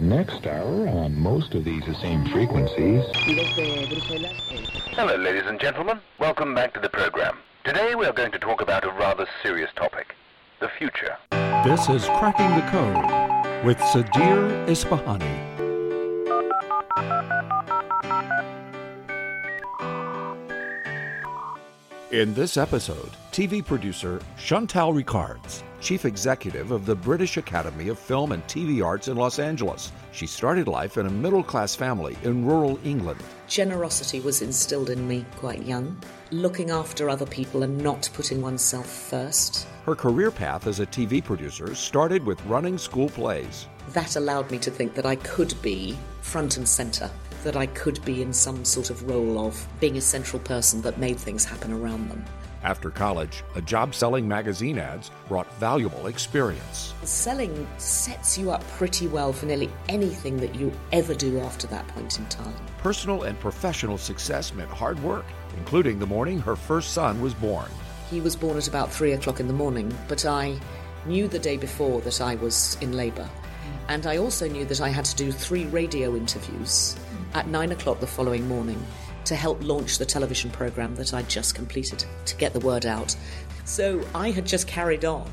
Next hour, on most of these the same frequencies. Hello, ladies and gentlemen. Welcome back to the program. Today we are going to talk about a rather serious topic the future. This is Cracking the Code with Sudhir Ispahani. In this episode, TV producer Chantal Rickards, chief executive of the British Academy of Film and TV Arts in Los Angeles. She started life in a middle class family in rural England. Generosity was instilled in me quite young, looking after other people and not putting oneself first. Her career path as a TV producer started with running school plays. That allowed me to think that I could be front and centre that I could be in some sort of role of being a central person that made things happen around them. After college, a job selling magazine ads brought valuable experience. Selling sets you up pretty well for nearly anything that you ever do after that point in time. Personal and professional success meant hard work, including the morning her first son was born. He was born at about three o'clock in the morning, but I knew the day before that I was in labour. And I also knew that I had to do three radio interviews at nine o'clock the following morning to help launch the television programme that I'd just completed to get the word out. So I had just carried on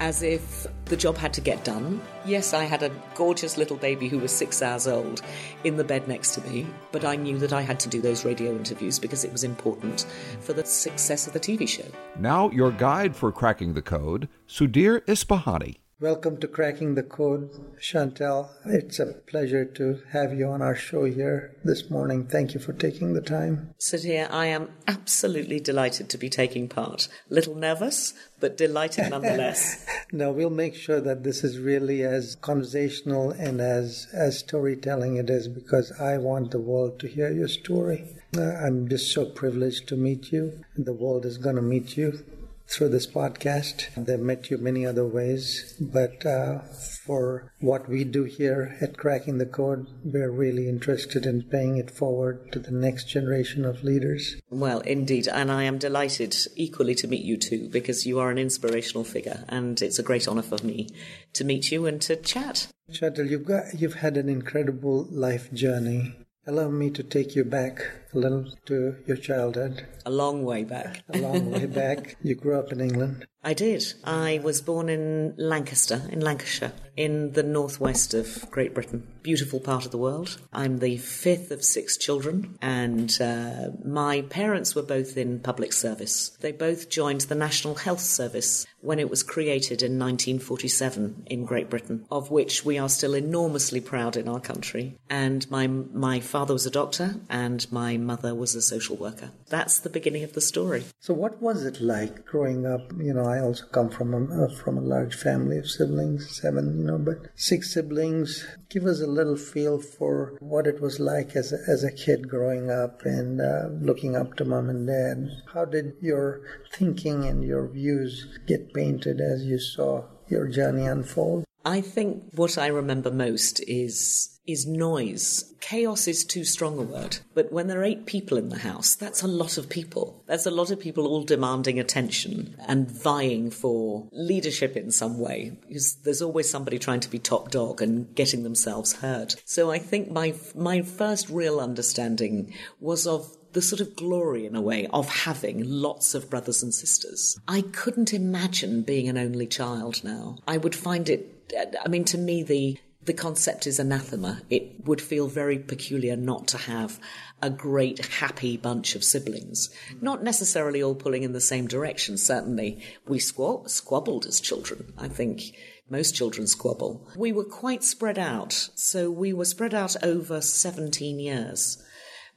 as if the job had to get done. Yes, I had a gorgeous little baby who was six hours old in the bed next to me, but I knew that I had to do those radio interviews because it was important for the success of the TV show. Now, your guide for cracking the code, Sudhir Ispahani. Welcome to Cracking the Code, Chantal. It's a pleasure to have you on our show here this morning. Thank you for taking the time. Sudhir, I am absolutely delighted to be taking part. A little nervous, but delighted nonetheless. no, we'll make sure that this is really as conversational and as, as storytelling it is because I want the world to hear your story. Uh, I'm just so privileged to meet you, and the world is going to meet you through this podcast. They've met you many other ways, but uh, for what we do here at Cracking the Code, we're really interested in paying it forward to the next generation of leaders. Well, indeed, and I am delighted equally to meet you too, because you are an inspirational figure, and it's a great honour for me to meet you and to chat. Chantal, you've got you've had an incredible life journey. Allow me to take you back a little to your childhood. A long way back. a long way back. You grew up in England. I did. I was born in Lancaster, in Lancashire, in the northwest of Great Britain. Beautiful part of the world. I'm the fifth of six children, and uh, my parents were both in public service. They both joined the National Health Service when it was created in 1947 in Great Britain, of which we are still enormously proud in our country. And my my father was a doctor, and my mother was a social worker. That's the beginning of the story. So, what was it like growing up? You know, I also come from a, uh, from a large family of siblings, seven, you know, but six siblings. Give us a little feel for what it was like as a, as a kid growing up and uh, looking up to mom and dad. How did your thinking and your views get painted as you saw your journey unfold? I think what I remember most is is noise. Chaos is too strong a word, but when there are eight people in the house, that's a lot of people. That's a lot of people all demanding attention and vying for leadership in some way, because there's always somebody trying to be top dog and getting themselves heard. So I think my my first real understanding was of the sort of glory in a way of having lots of brothers and sisters. I couldn't imagine being an only child now. I would find it I mean, to me, the the concept is anathema. It would feel very peculiar not to have a great happy bunch of siblings, not necessarily all pulling in the same direction. Certainly, we squab- squabbled as children. I think most children squabble. We were quite spread out, so we were spread out over 17 years.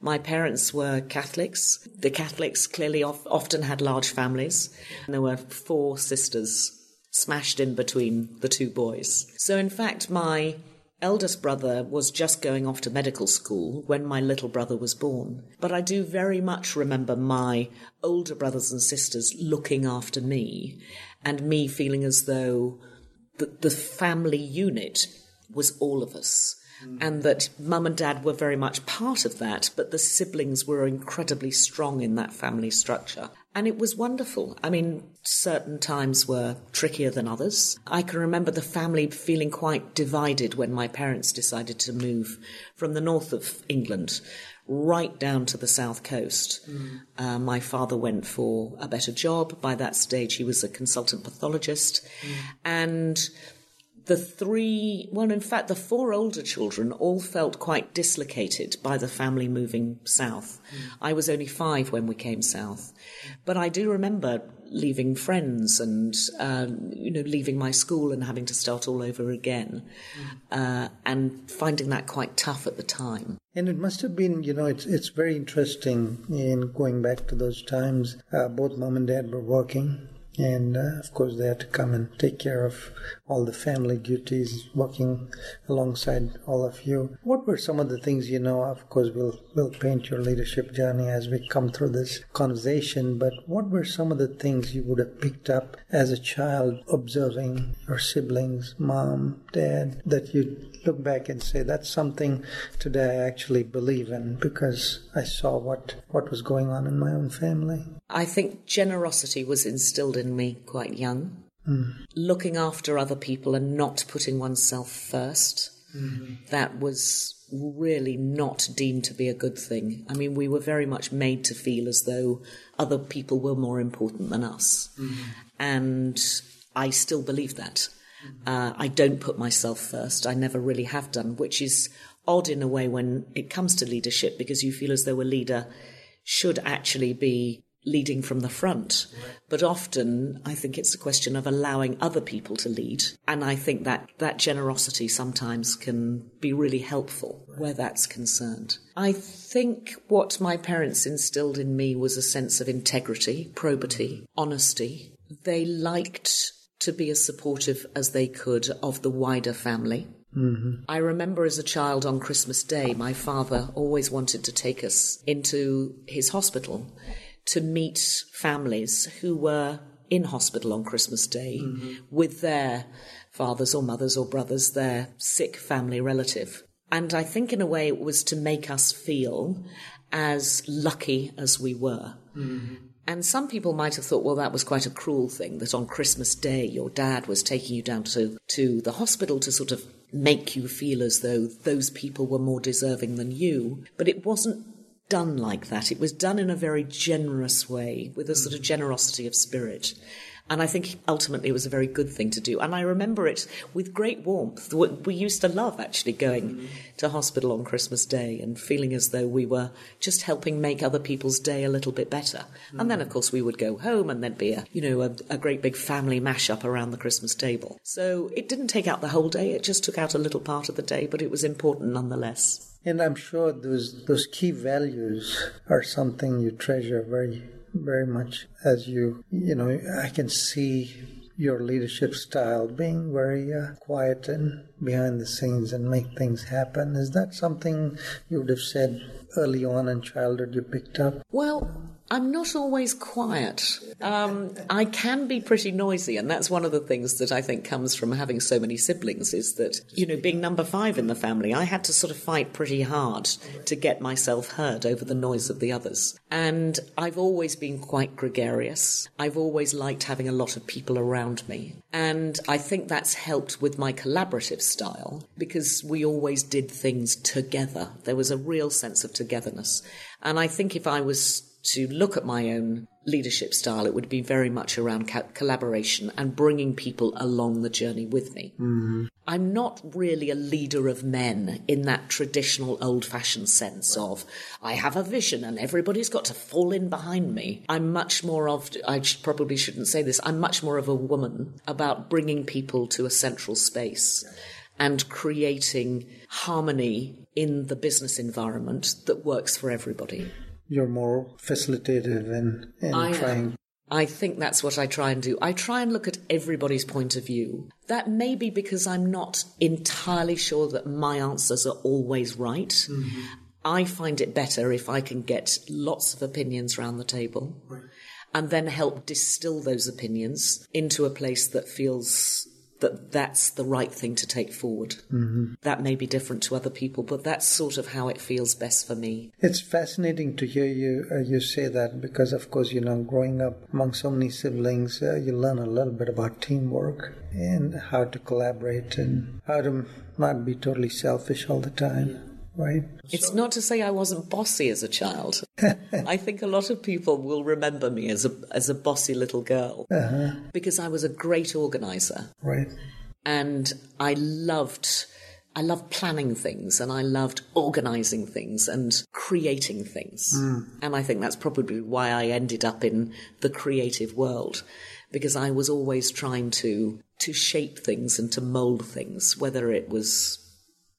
My parents were Catholics. The Catholics clearly often had large families. There were four sisters smashed in between the two boys. So, in fact, my eldest brother was just going off to medical school when my little brother was born. But I do very much remember my older brothers and sisters looking after me and me feeling as though the, the family unit was all of us. Hmm. And that mum and dad were very much part of that, but the siblings were incredibly strong in that family structure. And it was wonderful. I mean, certain times were trickier than others. I can remember the family feeling quite divided when my parents decided to move from the north of England right down to the south coast. Mm. Uh, my father went for a better job. By that stage, he was a consultant pathologist. Mm. And the three, well, in fact, the four older children all felt quite dislocated by the family moving south. Mm. I was only five when we came south. But I do remember leaving friends and, um, you know, leaving my school and having to start all over again mm. uh, and finding that quite tough at the time. And it must have been, you know, it's it's very interesting in going back to those times. Uh, both mom and dad were working and uh, of course they had to come and take care of all the family duties working alongside all of you. What were some of the things you know of course we'll we'll paint your leadership journey as we come through this conversation but what were some of the things you would have picked up as a child observing your siblings mom dad that you look back and say that's something today I actually believe in because I saw what what was going on in my own family I think generosity was instilled in me quite young. Mm. Looking after other people and not putting oneself 1st mm-hmm. that was really not deemed to be a good thing. I mean, we were very much made to feel as though other people were more important than us. Mm-hmm. And I still believe that. Mm-hmm. Uh, I don't put myself first. I never really have done, which is odd in a way when it comes to leadership because you feel as though a leader should actually be leading from the front. But often I think it's a question of allowing other people to lead. And I think that that generosity sometimes can be really helpful where that's concerned. I think what my parents instilled in me was a sense of integrity, probity, honesty. They liked to be as supportive as they could of the wider family. Mm-hmm. I remember as a child on Christmas Day, my father always wanted to take us into his hospital to meet families who were in hospital on Christmas Day mm-hmm. with their fathers or mothers or brothers, their sick family relative. And I think in a way it was to make us feel as lucky as we were. Mm-hmm. And some people might have thought, well, that was quite a cruel thing that on Christmas Day your dad was taking you down to, to the hospital to sort of make you feel as though those people were more deserving than you. But it wasn't done like that. It was done in a very generous way, with a sort of mm. generosity of spirit. And I think ultimately it was a very good thing to do. And I remember it with great warmth. We used to love actually going mm. to hospital on Christmas Day and feeling as though we were just helping make other people's day a little bit better. Mm. And then, of course, we would go home and there'd be a, you know, a, a great big family mash-up around the Christmas table. So it didn't take out the whole day. It just took out a little part of the day, but it was important nonetheless. And I'm sure those those key values are something you treasure very very much as you you know I can see your leadership style being very uh, quiet and behind the scenes and make things happen. Is that something you would have said early on in childhood you picked up? Well, I'm not always quiet. Um, I can be pretty noisy, and that's one of the things that I think comes from having so many siblings. Is that you know, being number five in the family, I had to sort of fight pretty hard to get myself heard over the noise of the others. And I've always been quite gregarious. I've always liked having a lot of people around me, and I think that's helped with my collaborative style because we always did things together. There was a real sense of togetherness, and I think if I was to look at my own leadership style, it would be very much around co- collaboration and bringing people along the journey with me. Mm-hmm. I'm not really a leader of men in that traditional old fashioned sense of I have a vision and everybody's got to fall in behind me. I'm much more of, I probably shouldn't say this, I'm much more of a woman about bringing people to a central space and creating harmony in the business environment that works for everybody you're more facilitative in, in I trying. Am. I think that's what I try and do. I try and look at everybody's point of view. That may be because I'm not entirely sure that my answers are always right. Mm-hmm. I find it better if I can get lots of opinions around the table right. and then help distill those opinions into a place that feels that that's the right thing to take forward. Mm-hmm. That may be different to other people, but that's sort of how it feels best for me. It's fascinating to hear you uh, you say that because, of course, you know, growing up among so many siblings, uh, you learn a little bit about teamwork and how to collaborate and how to not be totally selfish all the time right? It's so. not to say I wasn't bossy as a child. I think a lot of people will remember me as a as a bossy little girl uh-huh. because I was a great organizer. Right. And I loved I loved planning things and I loved organizing things and creating things. Mm. And I think that's probably why I ended up in the creative world because I was always trying to to shape things and to mold things whether it was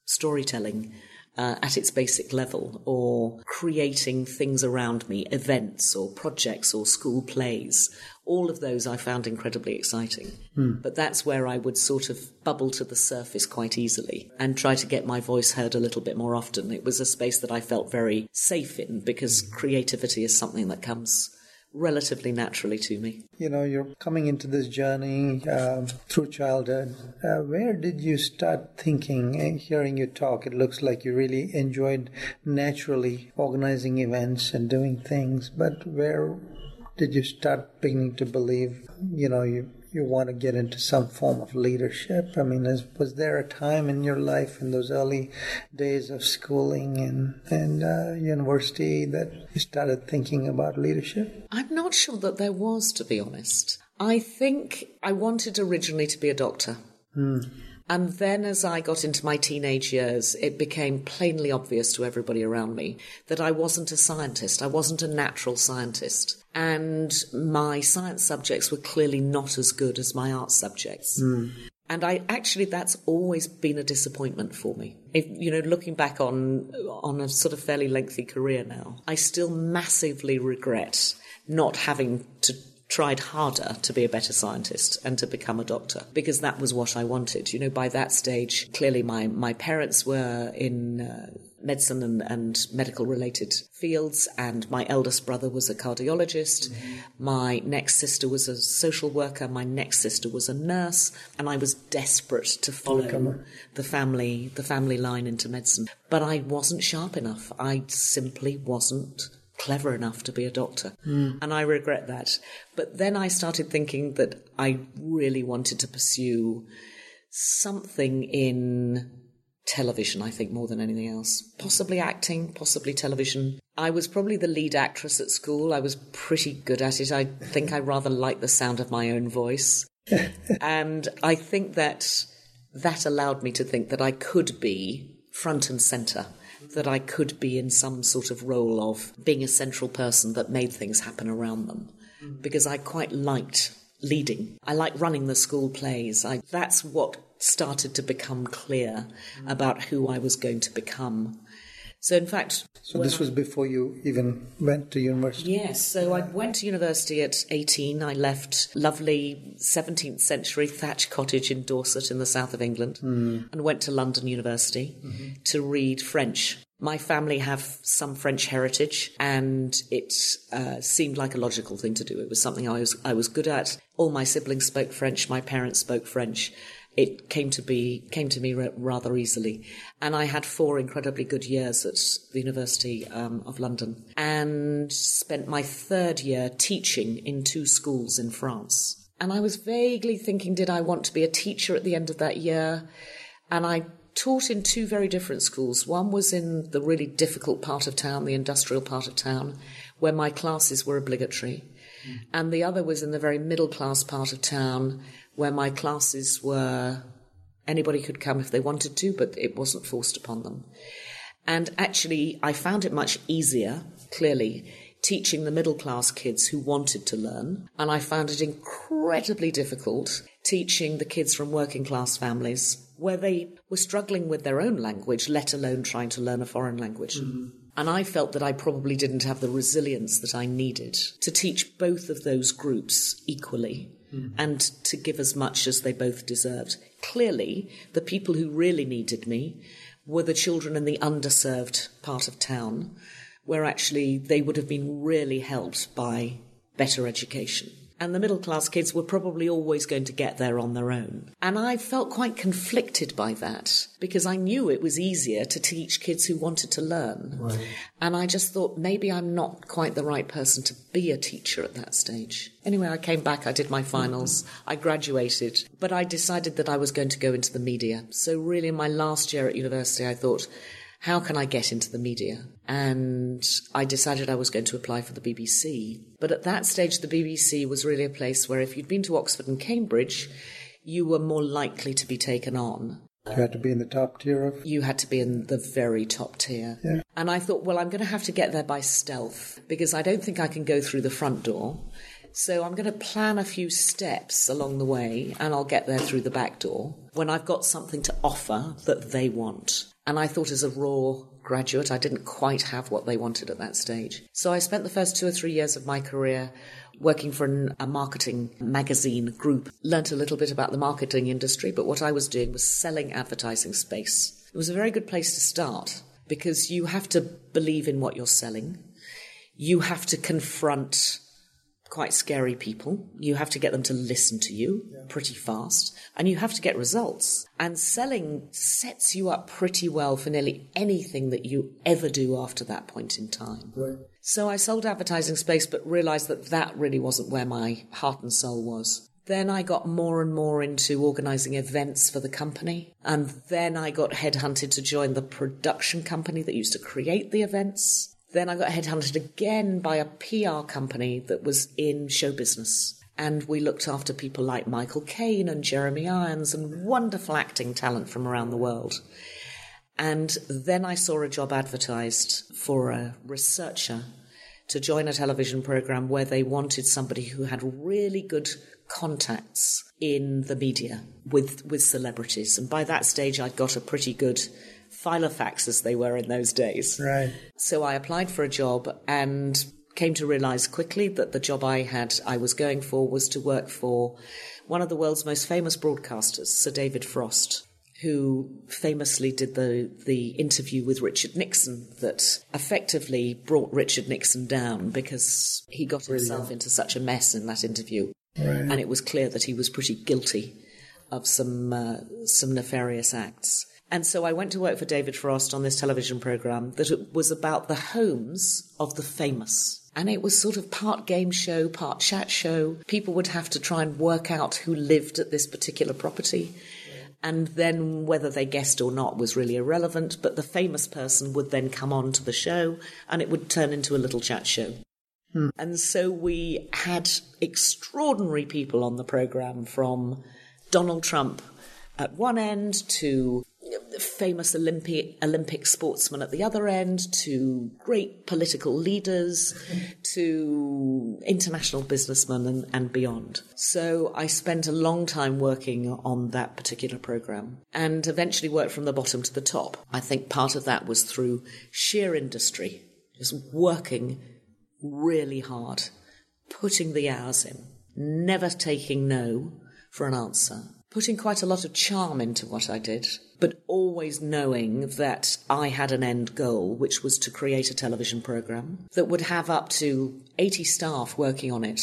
storytelling uh, at its basic level or creating things around me, events or projects or school plays. All of those I found incredibly exciting. Mm. But that's where I would sort of bubble to the surface quite easily and try to get my voice heard a little bit more often. It was a space that I felt very safe in because creativity is something that comes relatively naturally to me. You know, you're coming into this journey um, through childhood. Uh, where did you start thinking and hearing you talk? It looks like you really enjoyed naturally organizing events and doing things, but where did you start beginning to believe, you know, you you want to get into some form of leadership? I mean, is, was there a time in your life in those early days of schooling and, and uh, university that you started thinking about leadership? I'm not sure that there was, to be honest. I think I wanted originally to be a doctor. Hmm. And then as I got into my teenage years, it became plainly obvious to everybody around me that I wasn't a scientist. I wasn't a natural scientist. And my science subjects were clearly not as good as my art subjects. Mm. And I actually, that's always been a disappointment for me. If, you know, looking back on, on a sort of fairly lengthy career now, I still massively regret not having to tried harder to be a better scientist and to become a doctor because that was what I wanted. You know, by that stage, clearly my, my parents were in uh, medicine and, and, medical related fields, and my eldest brother was a cardiologist. Mm-hmm. My next sister was a social worker. My next sister was a nurse, and I was desperate to follow the family the family line into medicine. But I wasn't sharp enough. I simply wasn't clever enough to be a doctor. Mm. And I regret that. But then I started thinking that I really wanted to pursue something in television, I think, more than anything else. Possibly acting, possibly television. I was probably the lead actress at school. I was pretty good at it. I think I rather liked the sound of my own voice. and I think that that allowed me to think that I could be front and centre that I could be in some sort of role of being a central person that made things happen around them. Mm. Because I quite liked leading. I liked running the school plays. I, that's what started to become clear mm. about who I was going to become. So, in fact. So, this was before you even went to university? Yes. So, I went to university at 18. I left lovely 17th century thatch cottage in Dorset in the south of England mm. and went to London University mm-hmm. to read French. My family have some French heritage, and it uh, seemed like a logical thing to do. It was something I was I was good at. All my siblings spoke French. My parents spoke French, it came to be came to me rather easily. And I had four incredibly good years at the University um, of London, and spent my third year teaching in two schools in France. And I was vaguely thinking, did I want to be a teacher at the end of that year? And I taught in two very different schools. One was in the really difficult part of town, the industrial part of town, where my classes were obligatory. And the other was in the very middle class part of town, where my classes were anybody could come if they wanted to, but it wasn't forced upon them. And actually, I found it much easier, clearly, teaching the middle class kids who wanted to learn. And I found it incredibly difficult teaching the kids from working class families where they were struggling with their own language, let alone trying to learn a foreign language. Mm-hmm. And I felt that I probably didn't have the resilience that I needed to teach both of those groups equally mm. and to give as much as they both deserved. Clearly, the people who really needed me were the children in the underserved part of town, where actually they would have been really helped by better education. And the middle class kids were probably always going to get there on their own. And I felt quite conflicted by that because I knew it was easier to teach kids who wanted to learn. Right. And I just thought maybe I'm not quite the right person to be a teacher at that stage. Anyway, I came back, I did my finals, I graduated, but I decided that I was going to go into the media. So, really, in my last year at university, I thought, how can I get into the media? And I decided I was going to apply for the BBC. But at that stage, the BBC was really a place where if you'd been to Oxford and Cambridge, you were more likely to be taken on. You had to be in the top tier of. You had to be in the very top tier. Yeah. And I thought, well, I'm going to have to get there by stealth because I don't think I can go through the front door. So I'm going to plan a few steps along the way and I'll get there through the back door when I've got something to offer that they want. And I thought as a raw graduate, I didn't quite have what they wanted at that stage. So I spent the first two or three years of my career working for an, a marketing magazine group. Learnt a little bit about the marketing industry, but what I was doing was selling advertising space. It was a very good place to start because you have to believe in what you're selling. You have to confront quite scary people. You have to get them to listen to you yeah. pretty fast and you have to get results. And selling sets you up pretty well for nearly anything that you ever do after that point in time. Right. So I sold advertising space, but realized that that really wasn't where my heart and soul was. Then I got more and more into organizing events for the company. And then I got headhunted to join the production company that used to create the events. Then I got headhunted again by a PR company that was in show business. And we looked after people like Michael Caine and Jeremy Irons and wonderful acting talent from around the world. And then I saw a job advertised for a researcher to join a television program where they wanted somebody who had really good contacts in the media with with celebrities and by that stage I'd got a pretty good Filofax as they were in those days. Right. So I applied for a job and came to realize quickly that the job I had I was going for was to work for one of the world's most famous broadcasters, Sir David Frost, who famously did the the interview with Richard Nixon that effectively brought Richard Nixon down because he got himself into such a mess in that interview. Right. And it was clear that he was pretty guilty of some uh, some nefarious acts. And so I went to work for David Frost on this television program that was about the homes of the famous. And it was sort of part game show, part chat show. People would have to try and work out who lived at this particular property. And then whether they guessed or not was really irrelevant, but the famous person would then come on to the show and it would turn into a little chat show. Hmm. And so we had extraordinary people on the program from Donald Trump at one end to famous Olympic Olympic sportsmen at the other end, to great political leaders, to international businessmen and, and beyond. So I spent a long time working on that particular program and eventually worked from the bottom to the top. I think part of that was through sheer industry, just working really hard, putting the hours in, never taking no for an answer putting quite a lot of charm into what I did, but always knowing that I had an end goal, which was to create a television program that would have up to 80 staff working on it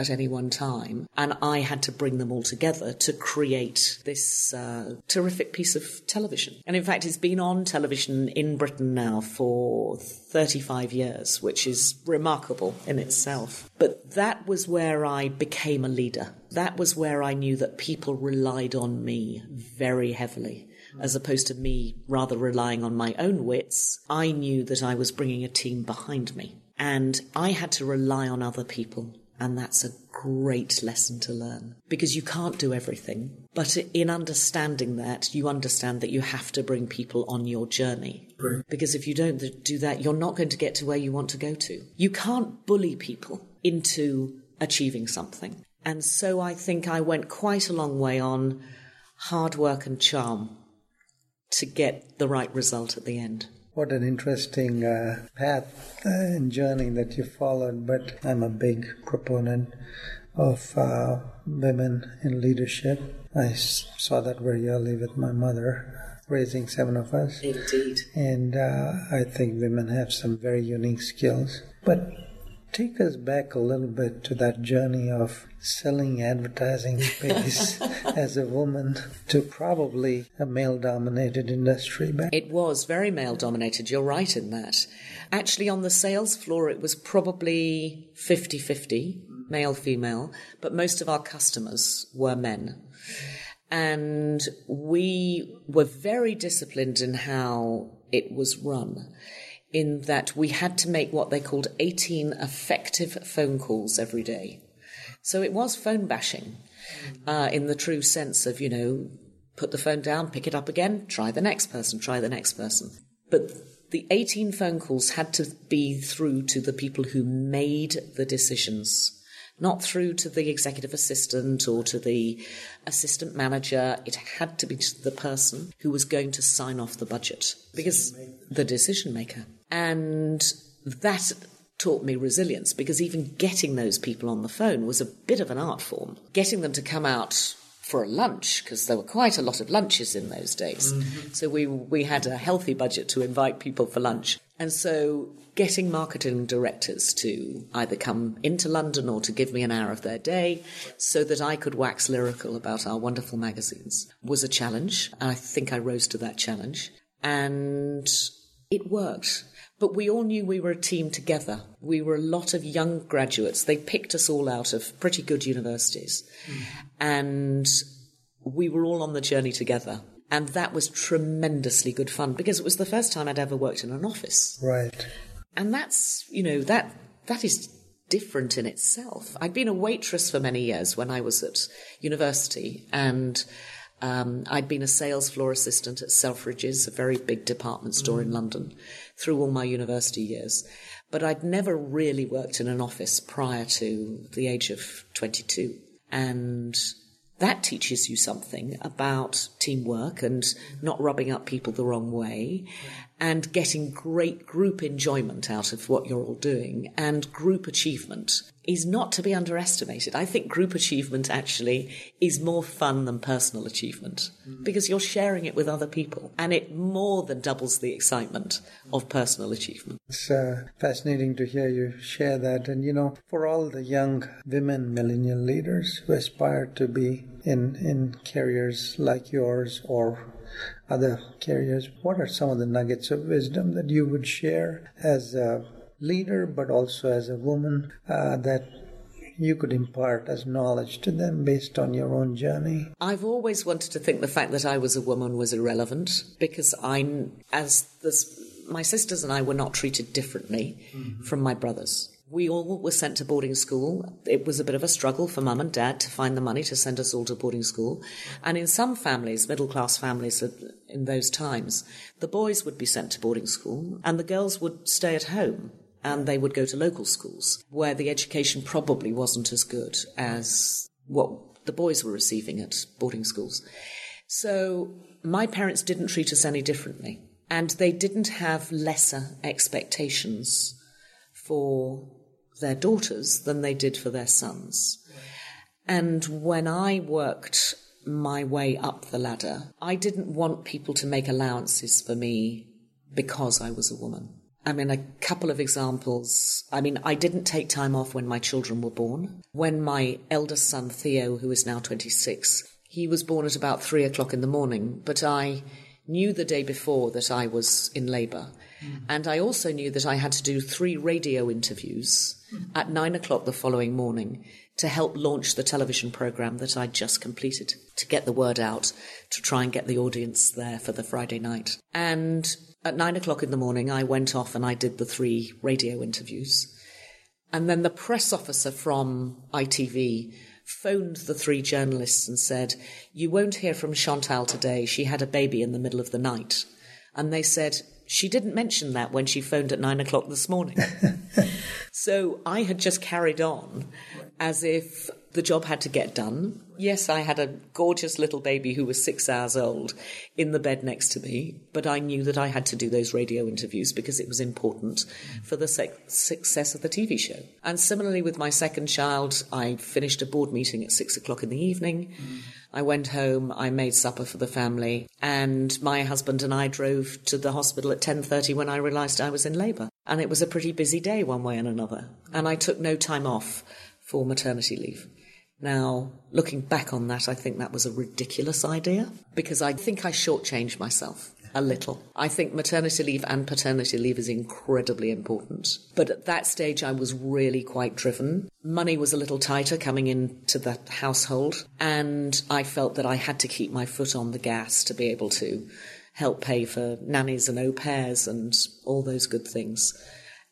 at any one time, and I had to bring them all together to create this uh, terrific piece of television. And in fact, it's been on television in Britain now for 35 years, which is remarkable in itself. But that was where I became a leader. That was where I knew that people relied on me very heavily as opposed to me rather relying on my own wits, I knew that I was bringing a team behind me. And I had to rely on other people and that's a great lesson to learn because you can't do everything. But in understanding that, you understand that you have to bring people on your journey. Right. Because if you don't do that, you're not going to get to where you want to go to. You can't bully people into achieving something. And so I think I went quite a long way on hard work and charm to get the right result at the end. What an interesting uh, path and journey that you followed. But I'm a big proponent of uh, women in leadership. I saw that very early with my mother, raising seven of us. Indeed. And uh, I think women have some very unique skills. But Take us back a little bit to that journey of selling advertising space as a woman to probably a male dominated industry back. It was very male dominated, you're right in that. Actually, on the sales floor, it was probably 50 50, male female, but most of our customers were men. And we were very disciplined in how it was run in that we had to make what they called 18 effective phone calls every day. So it was phone bashing uh, in the true sense of, you know, put the phone down, pick it up again, try the next person, try the next person. But the 18 phone calls had to be through to the people who made the decisions not through to the executive assistant or to the assistant manager. It had to be the person who was going to sign off the budget because the decision maker. And that taught me resilience because even getting those people on the phone was a bit of an art form. Getting them to come out for a lunch because there were quite a lot of lunches in those days. Mm-hmm. So we we had a healthy budget to invite people for lunch. And so getting marketing directors to either come into London or to give me an hour of their day so that I could wax lyrical about our wonderful magazines was a challenge. I think I rose to that challenge. And it worked. But we all knew we were a team together. We were a lot of young graduates. They picked us all out of pretty good universities. Mm. And we were all on the journey together. And that was tremendously good fun because it was the first time I'd ever worked in an office. Right. And that's, you know, that that is different in itself. I'd been a waitress for many years when I was at university and um, I'd been a sales floor assistant at Selfridges, a very big department store mm. in London, through all my university years. But I'd never really worked in an office prior to the age of 22. And that teaches you something about teamwork and not rubbing up people the wrong way and getting great group enjoyment out of what you're all doing and group achievement is not to be underestimated. I think group achievement actually is more fun than personal achievement mm. because you're sharing it with other people and it more than doubles the excitement of personal achievement. It's uh, fascinating to hear you share that. And you know, for all the young women millennial leaders who aspire to be in, in careers like yours or other careers, what are some of the nuggets of wisdom that you would share as a leader, but also as a woman, uh, that you could impart as knowledge to them based on your own journey? I've always wanted to think the fact that I was a woman was irrelevant because I, as this, my sisters and I were not treated differently mm-hmm. from my brothers. We all were sent to boarding school. It was a bit of a struggle for mum and dad to find the money to send us all to boarding school. And in some families, middle class families in those times, the boys would be sent to boarding school and the girls would stay at home and they would go to local schools where the education probably wasn't as good as what the boys were receiving at boarding schools. So my parents didn't treat us any differently and they didn't have lesser expectations for their daughters than they did for their sons. And when I worked my way up the ladder, I didn't want people to make allowances for me because I was a woman. I mean, a couple of examples. I mean, I didn't take time off when my children were born. When my eldest son, Theo, who is now 26, he was born at about three o'clock in the morning, but I knew the day before that I was in labour. Mm. And I also knew that I had to do three radio interviews mm. at nine o'clock the following morning to help launch the television programme that I'd just completed, to get the word out, to try and get the audience there for the Friday night. And at nine o'clock in the morning, I went off and I did the three radio interviews. And then the press officer from ITV phoned the three journalists and said, You won't hear from Chantal today. She had a baby in the middle of the night. And they said, She didn't mention that when she phoned at nine o'clock this morning. so I had just carried on as if the job had to get done. Yes, I had a gorgeous little baby who was six hours old in the bed next to me, but I knew that I had to do those radio interviews because it was important for the success of the TV show. And similarly with my second child, I finished a board meeting at six o'clock in the evening. Mm. I went home, I made supper for the family, and my husband and I drove to the hospital at 10.30 when I realised I was in labour. And it was a pretty busy day, one way and another. And I took no time off for maternity leave. Now, looking back on that, I think that was a ridiculous idea because I think I shortchanged myself a little. I think maternity leave and paternity leave is incredibly important. But at that stage, I was really quite driven. Money was a little tighter coming into that household, and I felt that I had to keep my foot on the gas to be able to help pay for nannies and au pairs and all those good things.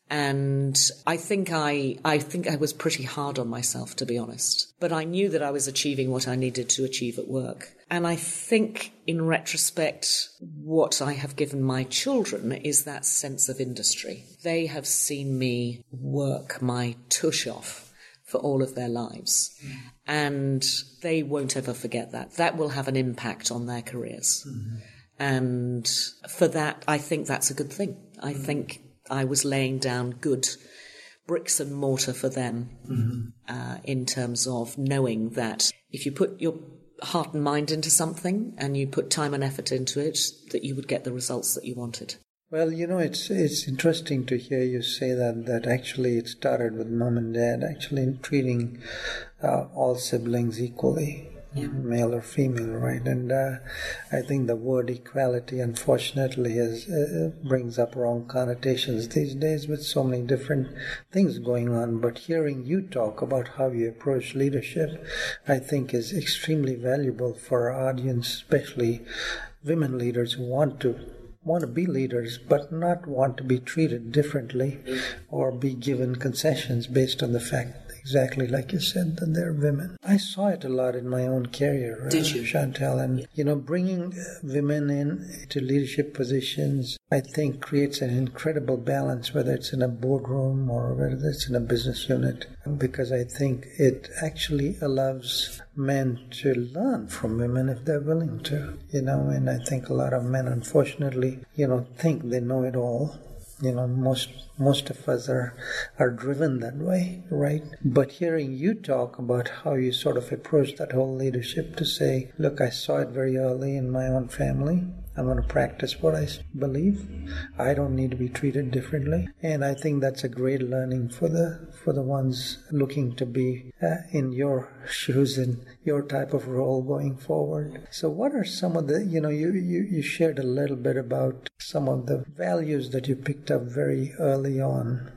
And I think I, I think I was pretty hard on myself, to be honest. But I knew that I was achieving what I needed to achieve at work. And I think in retrospect, what I have given my children is that sense of industry. They have seen me work my tush off for all of their lives. Mm. And they won't ever forget that. That will have an impact on their careers. Mm-hmm. And for that, I think that's a good thing. I mm-hmm. think I was laying down good bricks and mortar for them mm-hmm. uh, in terms of knowing that if you put your heart and mind into something and you put time and effort into it, that you would get the results that you wanted. Well, you know, it's it's interesting to hear you say that that actually it started with mom and dad actually treating uh, all siblings equally yeah. male or female, right? And uh, I think the word equality, unfortunately, has, uh, brings up wrong connotations these days with so many different things going on. But hearing you talk about how you approach leadership, I think is extremely valuable for our audience, especially women leaders who want to want to be leaders but not want to be treated differently or be given concessions based on the fact exactly like you said, that they're women. I saw it a lot in my own career, uh, you? Chantal, and you know, bringing women in to leadership positions, I think creates an incredible balance, whether it's in a boardroom or whether it's in a business unit, because I think it actually allows men to learn from women if they're willing to, you know, and I think a lot of men, unfortunately, you know, think they know it all you know most most of us are are driven that way right? But hearing you talk about how you sort of approach that whole leadership to say look i saw it very early in my own family I'm going to practice what I believe. I don't need to be treated differently, and I think that's a great learning for the for the ones looking to be uh, in your shoes in your type of role going forward. So, what are some of the you know you, you you shared a little bit about some of the values that you picked up very early on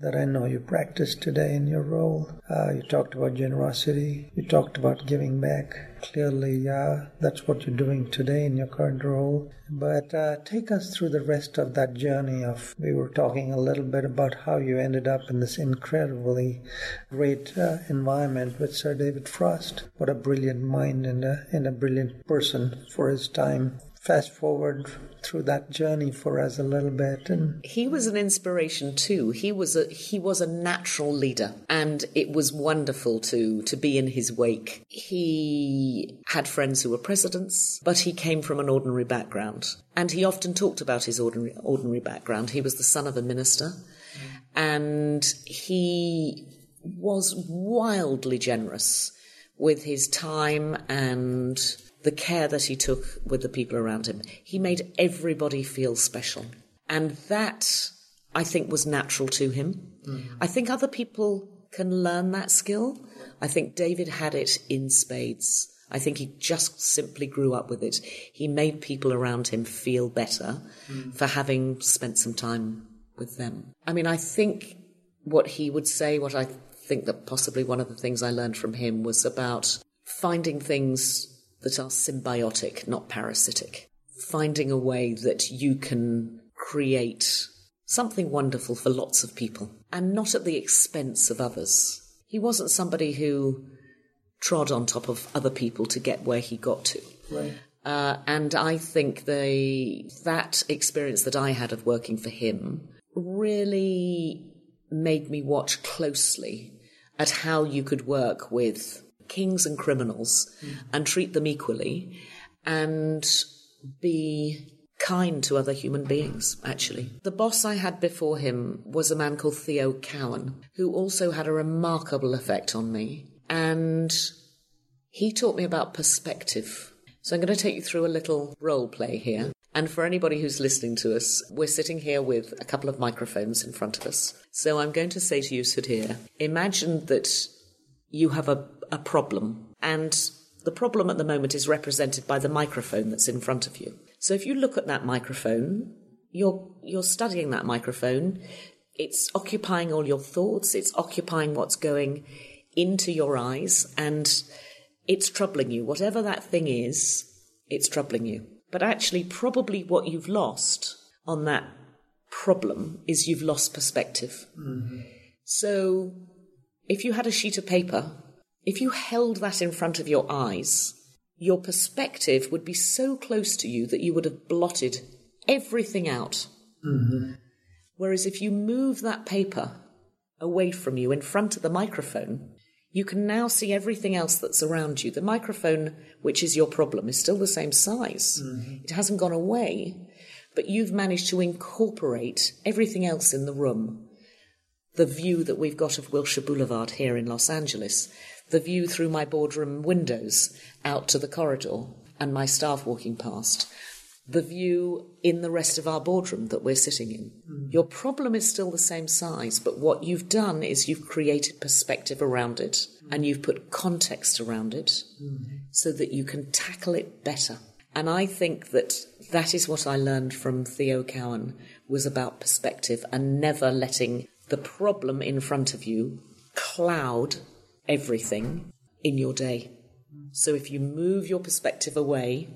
that I know you practice today in your role. Uh, you talked about generosity. You talked about giving back. Clearly, uh, that's what you're doing today in your current role. But uh, take us through the rest of that journey of. We were talking a little bit about how you ended up in this incredibly great uh, environment with Sir David Frost. What a brilliant mind and a, and a brilliant person for his time fast forward through that journey for us a little bit and he was an inspiration too. He was a he was a natural leader and it was wonderful to to be in his wake. He had friends who were presidents but he came from an ordinary background and he often talked about his ordinary ordinary background. He was the son of a minister and he was wildly generous with his time and the care that he took with the people around him. He made everybody feel special. And that, I think, was natural to him. Mm. I think other people can learn that skill. I think David had it in spades. I think he just simply grew up with it. He made people around him feel better mm. for having spent some time with them. I mean, I think what he would say, what I think that possibly one of the things I learned from him was about finding things that are symbiotic, not parasitic. Finding a way that you can create something wonderful for lots of people and not at the expense of others. He wasn't somebody who trod on top of other people to get where he got to. Right. Uh, and I think the that experience that I had of working for him really made me watch closely at how you could work with kings and criminals mm. and treat them equally and be kind to other human beings, actually. The boss I had before him was a man called Theo Cowan, who also had a remarkable effect on me. And he taught me about perspective. So I'm going to take you through a little role play here. And for anybody who's listening to us, we're sitting here with a couple of microphones in front of us. So I'm going to say to you, Sudhir, imagine that you have a, a problem and the problem at the moment is represented by the microphone that's in front of you. So if you look at that microphone, you're, you're studying that microphone. It's occupying all your thoughts. It's occupying what's going into your eyes and it's troubling you. Whatever that thing is, it's troubling you. But actually, probably what you've lost on that problem is you've lost perspective. Mm-hmm. So if you had a sheet of paper, if you held that in front of your eyes, your perspective would be so close to you that you would have blotted everything out. Mm-hmm. Whereas if you move that paper away from you in front of the microphone, you can now see everything else that's around you. The microphone, which is your problem, is still the same size. Mm-hmm. It hasn't gone away, but you've managed to incorporate everything else in the room. The view that we've got of Wilshire Boulevard here in Los Angeles, the view through my boardroom windows out to the corridor and my staff walking past, the view in the rest of our boardroom that we're sitting in. Mm. Your problem is still the same size, but what you've done is you've created perspective around it mm. and you've put context around it mm. so that you can tackle it better. And I think that that is what I learned from Theo Cowan was about perspective and never letting the problem in front of you cloud everything in your day. So if you move your perspective away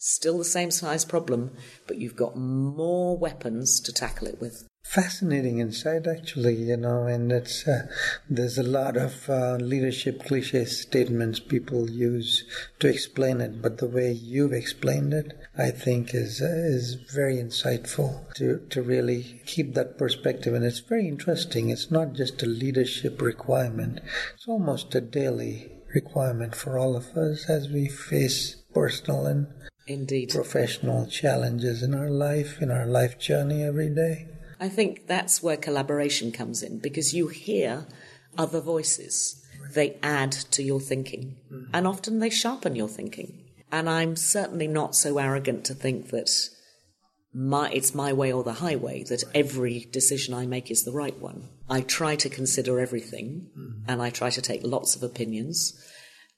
Still the same size problem, but you've got more weapons to tackle it with. Fascinating insight, actually, you know, and it's uh, there's a lot of uh, leadership cliche statements people use to explain it, but the way you've explained it, I think, is uh, is very insightful to to really keep that perspective, and it's very interesting. It's not just a leadership requirement; it's almost a daily requirement for all of us as we face personal and Indeed. professional challenges in our life, in our life journey every day. I think that's where collaboration comes in because you hear other voices. They add to your thinking, mm-hmm. and often they sharpen your thinking. And I'm certainly not so arrogant to think that my, it's my way or the highway, that every decision I make is the right one. I try to consider everything, mm-hmm. and I try to take lots of opinions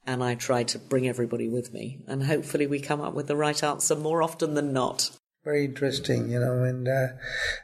and I try to bring everybody with me. And hopefully, we come up with the right answer more often than not. Very interesting, you know, and uh,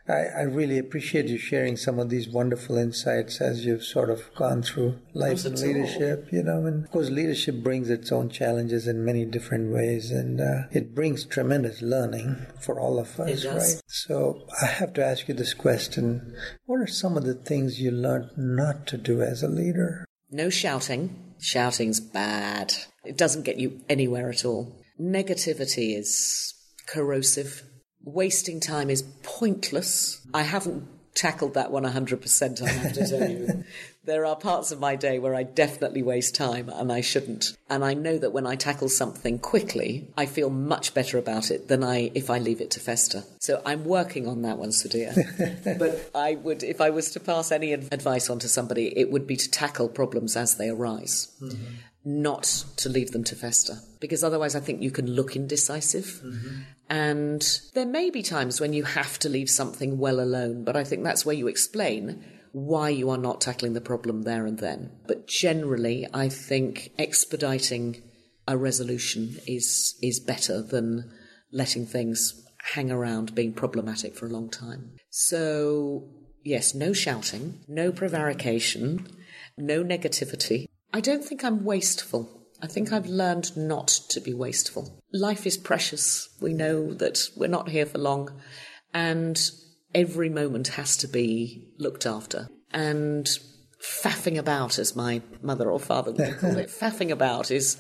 I, I, really appreciate you sharing some of these wonderful insights as you've sort of gone through life and leadership, you know, and of course, leadership brings its own challenges in many different ways, and uh, it brings tremendous learning for all of us, right? So I have to ask you this question What are some of the things you learned not to do as a leader? No shouting Shouting's bad. It doesn't get you anywhere at all. Negativity is corrosive. Wasting time is pointless. I haven't tackled that one 100%, I have to tell you. there are parts of my day where I definitely waste time and I shouldn't. And I know that when I tackle something quickly, I feel much better about it than I if I leave it to fester. So I'm working on that one, Sudhir. but I would, if I was to pass any advice on to somebody, it would be to tackle problems as they arise. Mm-hmm not to leave them to fester because otherwise I think you can look indecisive. Mm-hmm. And there may be times when you have to leave something well alone, but I think that's where you explain why you are not tackling the problem there and then. But generally, I think expediting a resolution is is better than letting things hang around being problematic for a long time. So, yes, no shouting, no prevarication, no negativity. I don't think I'm wasteful. I think I've learned not to be wasteful. Life is precious. We know that we're not here for long. And every moment has to be looked after. And faffing about, as my mother or father would call it, faffing about is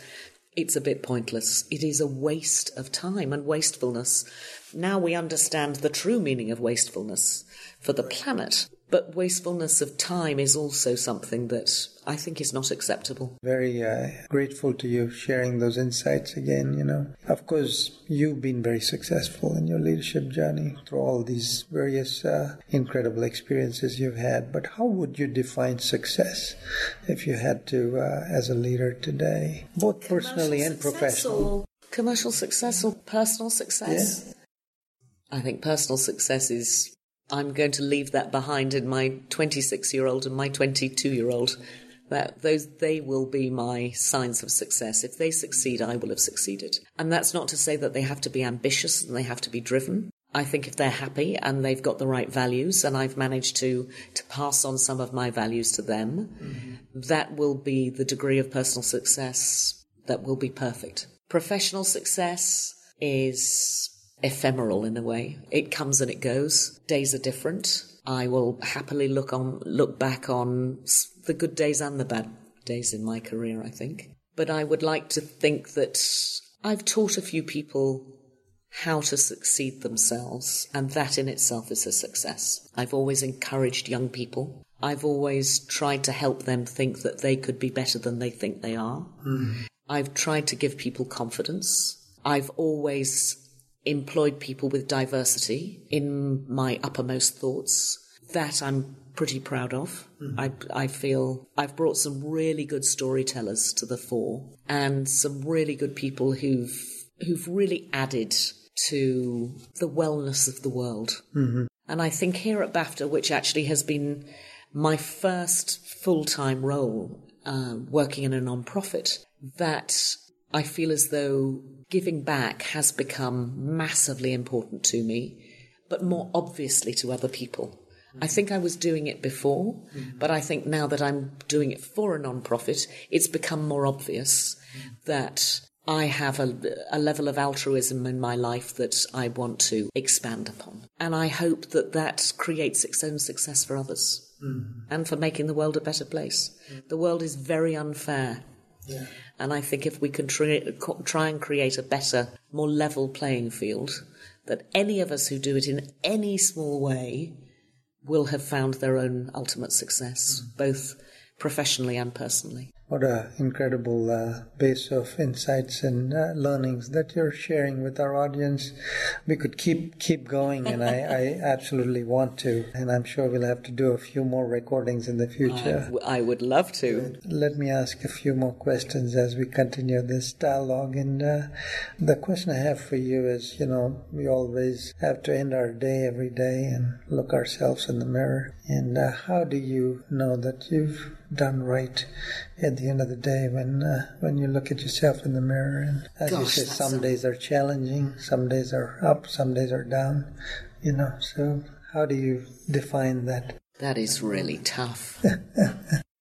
it's a bit pointless. It is a waste of time and wastefulness. Now we understand the true meaning of wastefulness for the planet. But wastefulness of time is also something that I think is not acceptable. Very uh, grateful to you sharing those insights again. You know, of course, you've been very successful in your leadership journey through all these various uh, incredible experiences you've had. But how would you define success if you had to, uh, as a leader today, both personally and professionally? Commercial success or personal success? Yeah. I think personal success is, I'm going to leave that behind in my 26 year old and my 22 year old. That those they will be my signs of success. If they succeed, I will have succeeded. And that's not to say that they have to be ambitious and they have to be driven. I think if they're happy and they've got the right values, and I've managed to to pass on some of my values to them, mm-hmm. that will be the degree of personal success that will be perfect. Professional success is ephemeral in a way. It comes and it goes. Days are different. I will happily look on look back on the good days and the bad days in my career, I think. But I would like to think that I've taught a few people how to succeed themselves, and that in itself is a success. I've always encouraged young people. I've always tried to help them think that they could be better than they think they are. Mm. I've tried to give people confidence. I've always employed people with diversity in my uppermost thoughts. That I'm pretty proud of. Mm-hmm. I, I feel I've brought some really good storytellers to the fore and some really good people who've who've really added to the wellness of the world. Mm-hmm. And I think here at BAFTA, which actually has been my first full time role uh, working in a non-profit, that I feel as though giving back has become massively important to me, but more obviously to other people. I think I was doing it before, mm-hmm. but I think now that I'm doing it for a non-profit, it's become more obvious that I have a, a, level of altruism in my life that I want to expand upon. And I hope that that creates its own success for others mm-hmm. and for making the world a better place. Mm-hmm. The world is very unfair. Yeah. And I think if we can try, try and create a better, more level playing field, that any of us who do it in any small way will have found their own ultimate success, mm. both professionally and personally. What an incredible uh, base of insights and uh, learnings that you're sharing with our audience. We could keep keep going, and I, I, absolutely want to. And I'm sure we'll have to do a few more recordings in the future. I, I would love to. Let me ask a few more questions as we continue this dialogue. And uh, the question I have for you is, you know, we always have to end our day every day and look ourselves in the mirror. And uh, how do you know that you've done right at the end of the day when uh, when you look at yourself in the mirror and as Gosh, you say some days are challenging some days are up some days are down you know so how do you define that that is really tough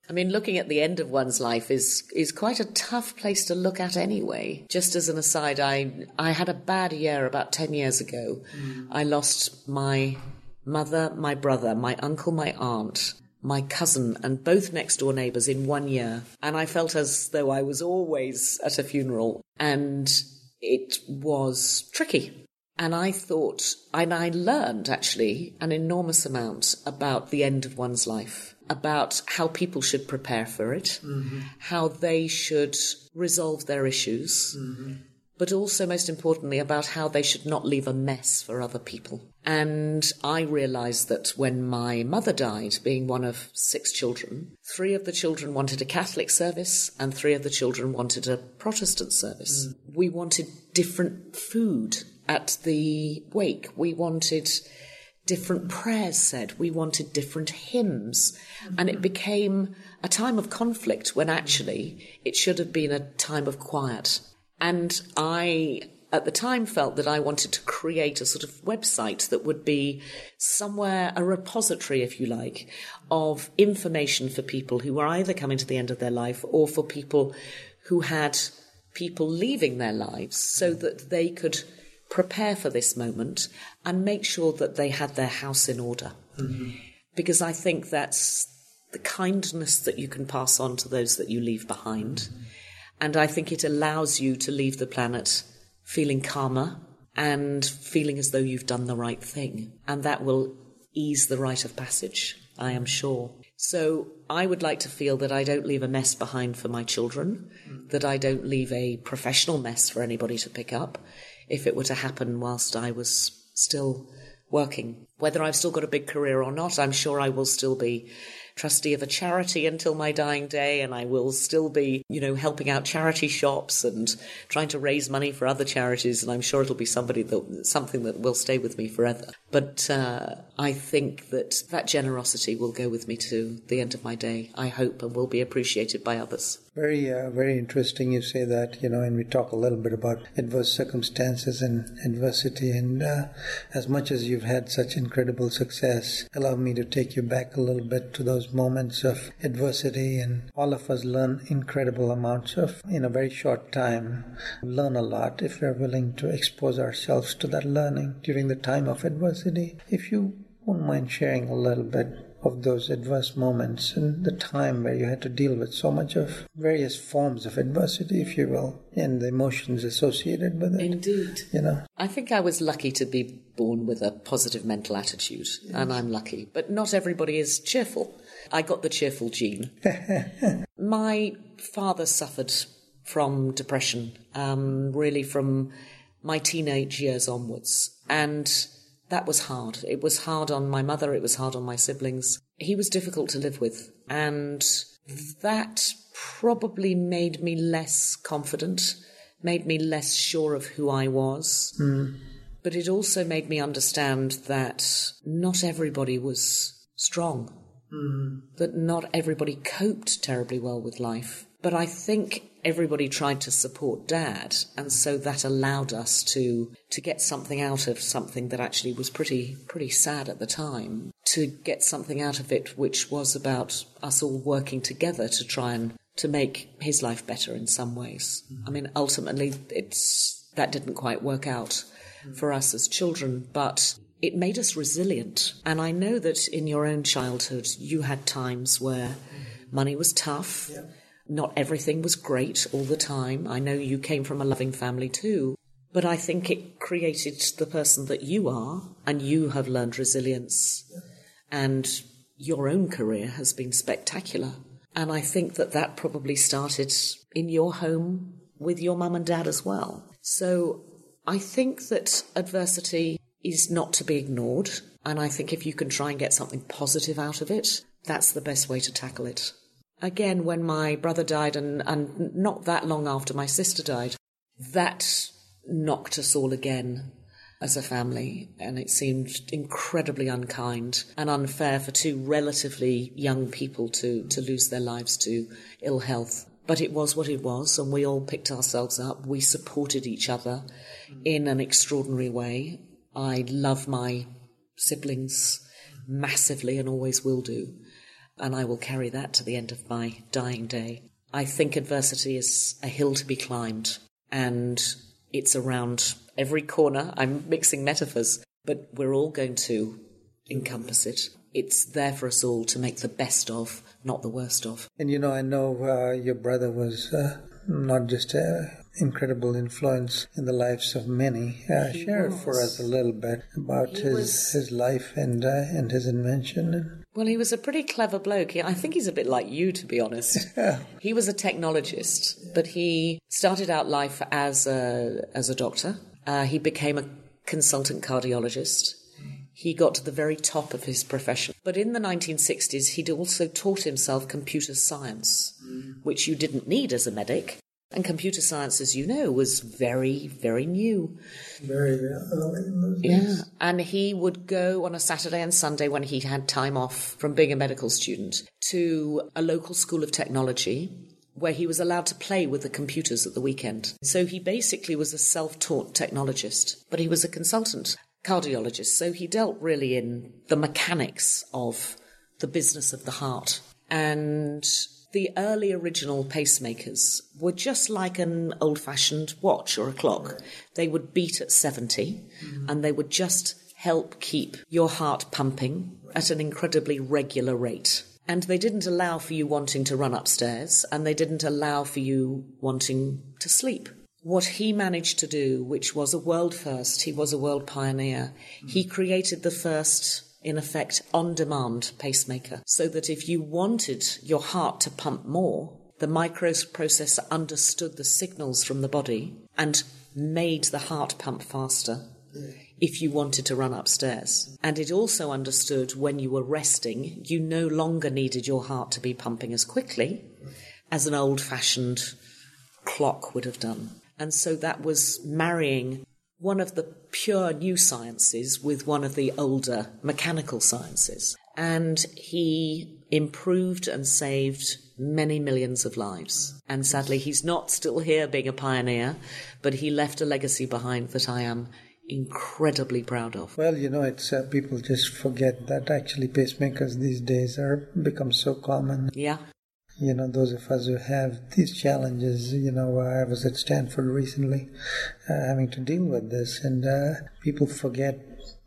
I mean, looking at the end of one's life is is quite a tough place to look at anyway. Just as an aside, I I had a bad year about ten years ago. Mm. I lost my mother, my brother, my uncle, my aunt, my cousin and both next door neighbours in one year. And I felt as though I was always at a funeral. And it was tricky. And I thought, and I learned actually an enormous amount about the end of one's life, about how people should prepare for it, mm-hmm. how they should resolve their issues. Mm-hmm but also most importantly about how they should not leave a mess for other people. And I realized that when my mother died, being one of six children, three of the children wanted a Catholic service and three of the children wanted a Protestant service. Mm. We wanted different food at the wake. We wanted different prayers said. We wanted different hymns. Mm-hmm. And it became a time of conflict when actually it should have been a time of quiet and I, at the time, felt that I wanted to create a sort of website that would be somewhere, a repository, if you like, of information for people who were either coming to the end of their life or for people who had people leaving their lives so that they could prepare for this moment and make sure that they had their house in order. Mm-hmm. Because I think that's the kindness that you can pass on to those that you leave behind. Mm-hmm and I think it allows you to leave the planet feeling calmer and feeling as though you've done the right thing. And that will ease the rite of passage, I am sure. So I would like to feel that I don't leave a mess behind for my children, that I don't leave a professional mess for anybody to pick up if it were to happen whilst I was still working. whether I've still got a big career or not, I'm sure I will still be trustee of a charity until my dying day, and I will still be, you know, helping out charity shops and trying to raise money for other charities. And I'm sure it'll be somebody that something that will stay with me forever. But uh, I think that that generosity will go with me to the end of my day. I hope and will be appreciated by others. Very, uh, very interesting. You say that, you know, and we talk a little bit about adverse circumstances and adversity. And uh, as much as you've had such incredible success, allow me to take you back a little bit to those moments of adversity. And all of us learn incredible amounts of, in a very short time, learn a lot if we're willing to expose ourselves to that learning during the time of adversity. If you wouldn't mind sharing a little bit of those adverse moments and the time where you had to deal with so much of various forms of adversity, if you will, and the emotions associated with it. Indeed. You know, I think I was lucky to be born with a positive mental attitude, yes. and I'm lucky. But not everybody is cheerful. I got the cheerful gene. My father suffered from depression, um, really from my teenage years onwards. And that was hard. It was hard on my mother, it was hard on my siblings. He was difficult to live with, and that probably made me less confident, made me less sure of who I was. Mm. But it also made me understand that not everybody was strong, mm. that not everybody coped terribly well with life. But I think everybody tried to support dad and so that allowed us to to get something out of something that actually was pretty pretty sad at the time to get something out of it which was about us all working together to try and to make his life better in some ways. I mean ultimately it's that didn't quite work out for us as children but it made us resilient. And i know that in your own childhood you had times where money was tough. Yeah not everything was great all the time. I know you came from a loving family too. But I think it created the person that you are, and you have learned resilience. And your own career has been spectacular. And I think that that probably started in your home with your mum and dad as well. So I think that adversity is not to be ignored. And I think if you can try and get something positive out of it, that's the best way to tackle it again when my brother died and, and not that long after my sister died, that knocked us all again as a family, and it seemed incredibly unkind and unfair for two relatively young people to, to lose their lives to ill health. But it was what it was, and we all picked ourselves up. We supported each other in an extraordinary way. I love my siblings massively and always will do and I will carry that to the end of my dying day. I think adversity is a hill to be climbed, and it's around every corner. I'm mixing metaphors, but we're all going to encompass it. It's there for us all to make the best of, not the worst of. And you know, I know uh, your brother was uh, not just an incredible influence in the lives of many. Uh, share was. for us a little bit about he his was. his life and uh, and his invention. Well, he was a pretty clever bloke. I think he's a bit like you, to be honest. he was a technologist, but he started out life as a as a doctor. Uh, he became a consultant cardiologist. He got to the very top of his profession. But in the 1960s, he'd also taught himself computer science, mm. which you didn't need as a medic. And computer science, as you know, was very, very new. Very early. Yeah. And he would go on a Saturday and Sunday when he had time off from being a medical student to a local school of technology where he was allowed to play with the computers at the weekend. So he basically was a self taught technologist, but he was a consultant cardiologist. So he dealt really in the mechanics of the business of the heart. And the early original pacemakers were just like an old fashioned watch or a clock. They would beat at 70 mm-hmm. and they would just help keep your heart pumping at an incredibly regular rate. And they didn't allow for you wanting to run upstairs and they didn't allow for you wanting to sleep. What he managed to do, which was a world first, he was a world pioneer, mm-hmm. he created the first in effect, on demand pacemaker, so that if you wanted your heart to pump more, the microprocessor understood the signals from the body and made the heart pump faster. if you wanted to run upstairs. And it also understood when you were resting, you no longer needed your heart to be pumping as quickly as an old fashioned clock would have done. And so that was marrying one of the pure new sciences with one of the older mechanical sciences. And he improved and saved many millions of lives. And sadly, he's not still here being a pioneer, but he left a legacy behind that I am incredibly proud of. Well, you know, it's uh, people just forget that actually pacemakers these days are become so common. Yeah. You know, those of us who have these challenges. You know, I was at Stanford recently, uh, having to deal with this, and uh, people forget.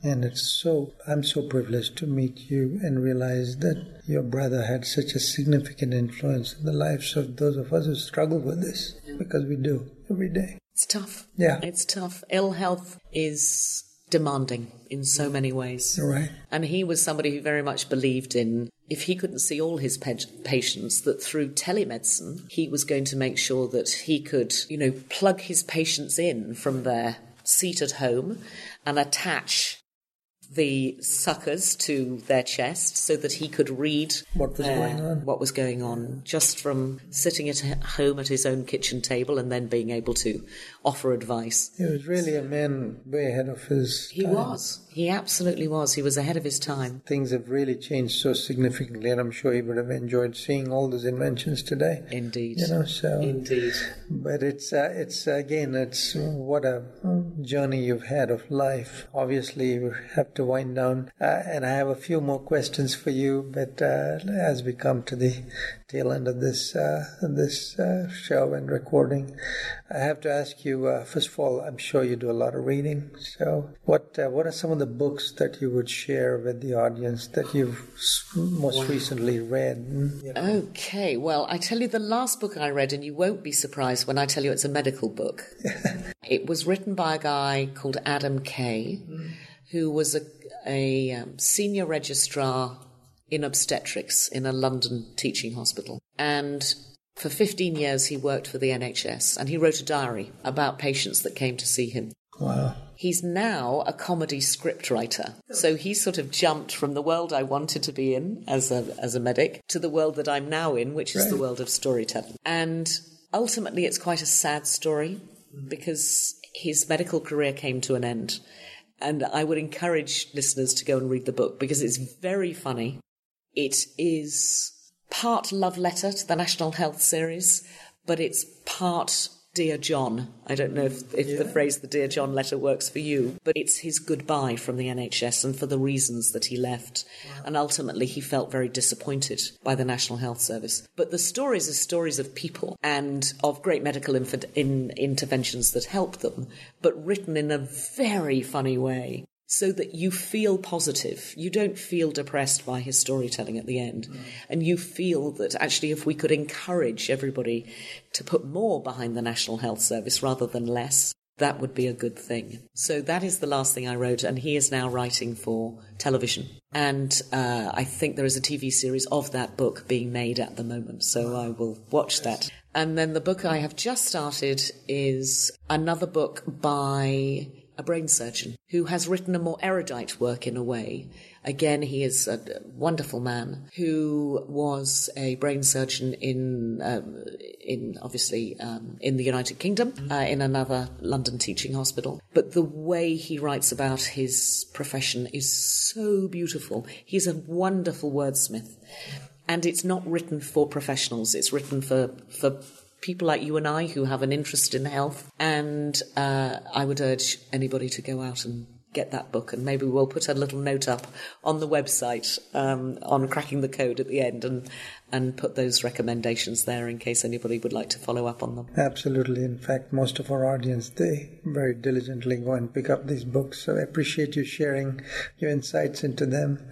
And it's so, I'm so privileged to meet you and realize that your brother had such a significant influence in the lives of those of us who struggle with this, because we do every day. It's tough. Yeah. It's tough. Ill health is demanding in so many ways. Right. And he was somebody who very much believed in if he couldn't see all his pa- patients, that through telemedicine, he was going to make sure that he could, you know, plug his patients in from their seat at home and attach the suckers to their chest so that he could read What was their- going uh, on. what was going on just from sitting at home at his own kitchen table and then being able to offer advice. He was really a man way ahead of his He time. was. He absolutely was. He was ahead of his time. Things have really changed so significantly, and I'm sure he would have enjoyed seeing all those inventions today. Indeed. You know, so Indeed. But it's uh, it's again it's what a journey you've had of life. Obviously, we have to wind down, uh, and I have a few more questions for you. But uh, as we come to the tail end of this uh, this uh, show and recording, I have to ask you. Uh, first of all, I'm sure you do a lot of reading. So, what uh, what are some of the books that you would share with the audience that you've most recently read? Mm, Okay, well, I tell you the last book I read, and you won't be surprised when I tell you it's a medical book. it was written by a guy called Adam Kay, who was a, a um, senior registrar in obstetrics in a London teaching hospital. And for 15 years, he worked for the NHS, and he wrote a diary about patients that came to see him. Wow. He's now a comedy scriptwriter. So he sort of jumped from the world I wanted to be in as a, as a medic to the world that I'm now in, which is the world of storytelling. And ultimately, it's quite a sad story because his medical career came to an end. And I would encourage listeners to go and read the book because it's very funny. It is part love letter to the National Health Service, but it's part Dear John. I don't know if, if the phrase the Dear John letter works for you, but it's his goodbye from the NHS and for the reasons that he left. And ultimately, he felt very disappointed by the National Health Service. But the stories are stories of people and of great medical inf- in, interventions that help them, but written in a very funny way so that you feel positive. You don't feel depressed by his storytelling at the end. And you feel that actually, if we could encourage everybody to put more behind the National Health Service rather than less, that would be a good thing. So that is the last thing I wrote, and he is now writing for television. And uh, I think there is a TV series of that book being made at the moment, so I will watch that. And then the book I have just started is another book by a brain surgeon who has written a more erudite work in a way. Again, he is a wonderful man who was a brain surgeon in, um, in obviously um, in the United Kingdom, uh, in another London teaching hospital. But the way he writes about his profession is so beautiful. He's a wonderful wordsmith, and it's not written for professionals. It's written for for people like you and I who have an interest in health. And uh, I would urge anybody to go out and get that book. And maybe we'll put a little note up on the website um, on cracking the code at the end and, and put those recommendations there in case anybody would like to follow up on them. Absolutely. In fact, most of our audience, they very diligently go and pick up these books. So I appreciate you sharing your insights into them.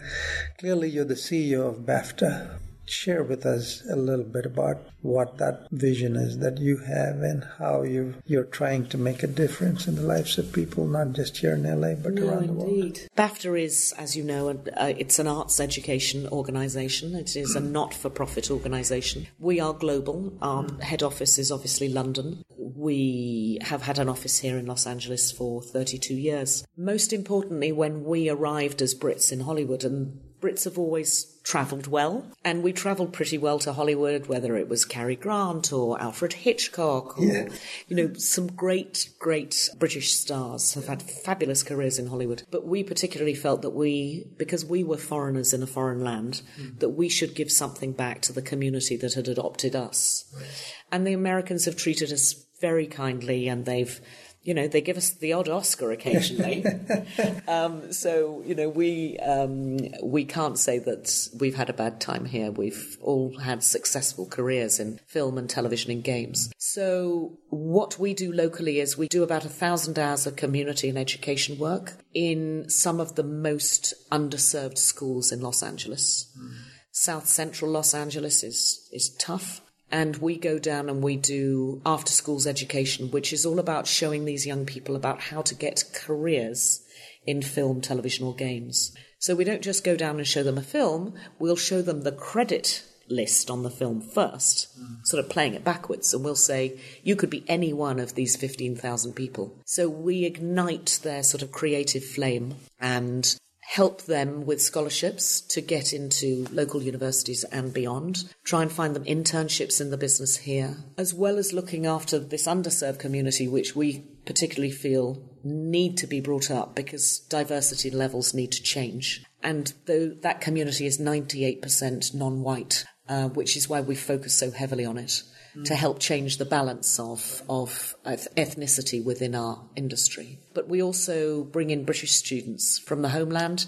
Clearly, you're the CEO of BAFTA. Share with us a little bit about what that vision is that you have and how you you're trying to make a difference in the lives of people, not just here in LA, but around the world. BAFTA is, as you know, an- uh, it's an arts education organisation. It is a not-for-profit organisation. We are global. Our head office is obviously London. We have had an office here in Los Angeles for 32 years. Most importantly, when we arrived as Brits in Hollywood, and Brits have always travelled well, and we travelled pretty well to Hollywood, whether it was Cary Grant or Alfred Hitchcock, or, Yeah. you know, some great, great British stars have had fabulous careers in Hollywood. But we particularly felt that we, because we were foreigners in a foreign land, mm. that we should give something back to the community that had adopted us. And the Americans have treated us very kindly, and they've you know, they give us the odd Oscar occasionally. um, so, you know, we um, we can't say that we've had a bad time here. We've all had successful careers in film and television and games. So, what we do locally is we do about a thousand hours of community and education work in some of the most underserved schools in Los Angeles. South Central Los Angeles is is tough and we go down and we do after schools education, which is all about showing these young people about how to get careers in film, television, or games. So we don't just go down and show them a film, we'll show them the credit list on the film first, mm. sort of playing it backwards, and we'll say, you could be any one of these 15,000 people. So we ignite their sort of creative flame and help them with scholarships to get into local universities and beyond, try and find them internships in the business here, as well as looking after this underserved community, which we particularly feel need to be brought up because diversity levels need to change. And though that community is 98% non white, uh, which is why we focus so heavily on it. To help change the balance of, of ethnicity within our industry. But we also bring in British students from the homeland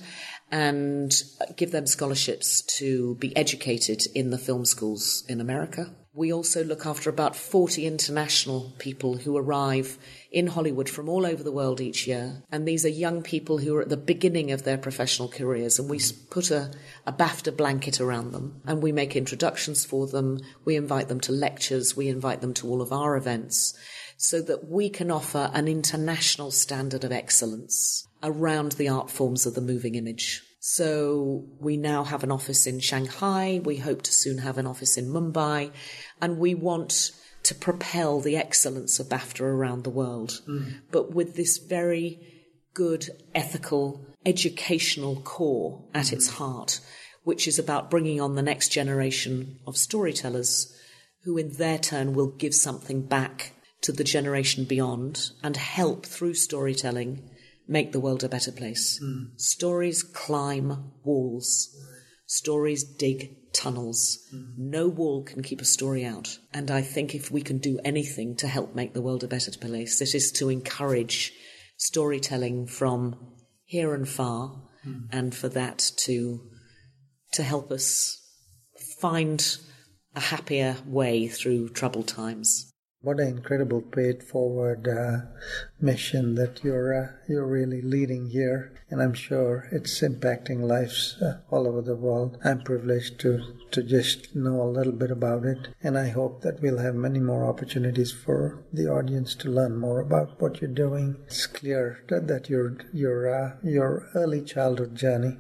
and give them scholarships to be educated in the film schools in America. We also look after about 40 international people who arrive in Hollywood from all over the world each year. And these are young people who are at the beginning of their professional careers. And we put a, a BAFTA blanket around them and we make introductions for them. We invite them to lectures. We invite them to all of our events so that we can offer an international standard of excellence around the art forms of the moving image. So we now have an office in Shanghai. We hope to soon have an office in Mumbai. And we want to propel the excellence of BAFTA around the world, mm. but with this very good ethical educational core at mm. its heart, which is about bringing on the next generation of storytellers who, in their turn, will give something back to the generation beyond and help through storytelling make the world a better place. Hmm. Stories climb walls. Stories dig tunnels. Hmm. No wall can keep a story out. And I think if we can do anything to help make the world a better place, it is to encourage storytelling from here and far, hmm. and for that to to help us find a happier way through troubled times. What an incredible paid forward uh, mission that you're uh, you're really leading here, and I'm sure it's impacting lives uh, all over the world. I'm privileged to to just know a little bit about it, and I hope that we'll have many more opportunities for the audience to learn more about what you're doing. It's clear that, that your your uh, your early childhood journey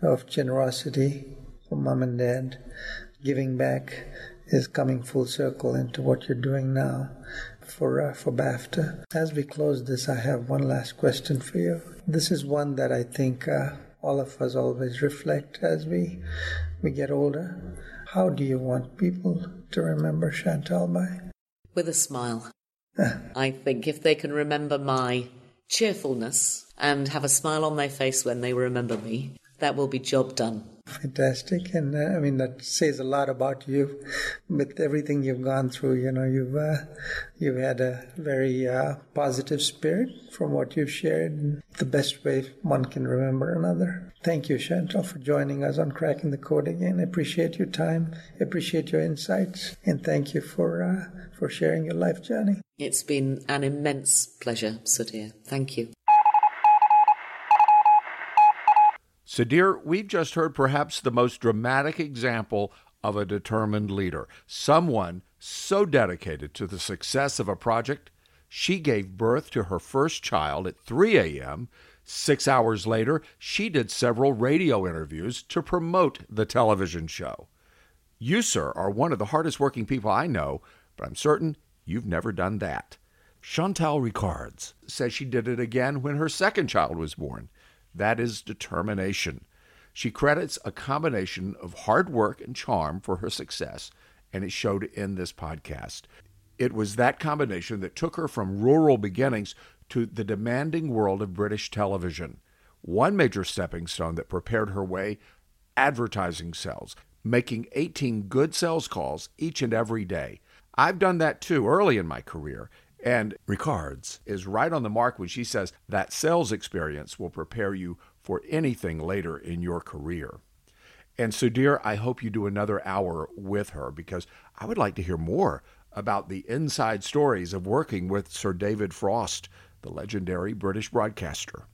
of generosity from mom and dad, giving back is coming full circle into what you're doing now for uh, for BAFTA. As we close this, I have one last question for you. This is one that I think uh, all of us always reflect as we we get older. How do you want people to remember Chantal by? With a smile. I think if they can remember my cheerfulness and have a smile on their face when they remember me, that will be job done. Fantastic, and uh, I mean that says a lot about you. With everything you've gone through, you know you've uh, you've had a very uh, positive spirit from what you've shared. The best way one can remember another. Thank you, Chantal, for joining us on Cracking the Code again. I appreciate your time, appreciate your insights, and thank you for uh, for sharing your life journey. It's been an immense pleasure, Sudhir. Thank you. Sudhir, we've just heard perhaps the most dramatic example of a determined leader. Someone so dedicated to the success of a project, she gave birth to her first child at 3 a.m. Six hours later, she did several radio interviews to promote the television show. You, sir, are one of the hardest working people I know, but I'm certain you've never done that. Chantal Rickards says she did it again when her second child was born. That is determination. She credits a combination of hard work and charm for her success, and it showed in this podcast. It was that combination that took her from rural beginnings to the demanding world of British television. One major stepping stone that prepared her way advertising sales, making 18 good sales calls each and every day. I've done that too early in my career. And Rickards is right on the mark when she says that sales experience will prepare you for anything later in your career. And Sudhir, I hope you do another hour with her because I would like to hear more about the inside stories of working with Sir David Frost, the legendary British broadcaster.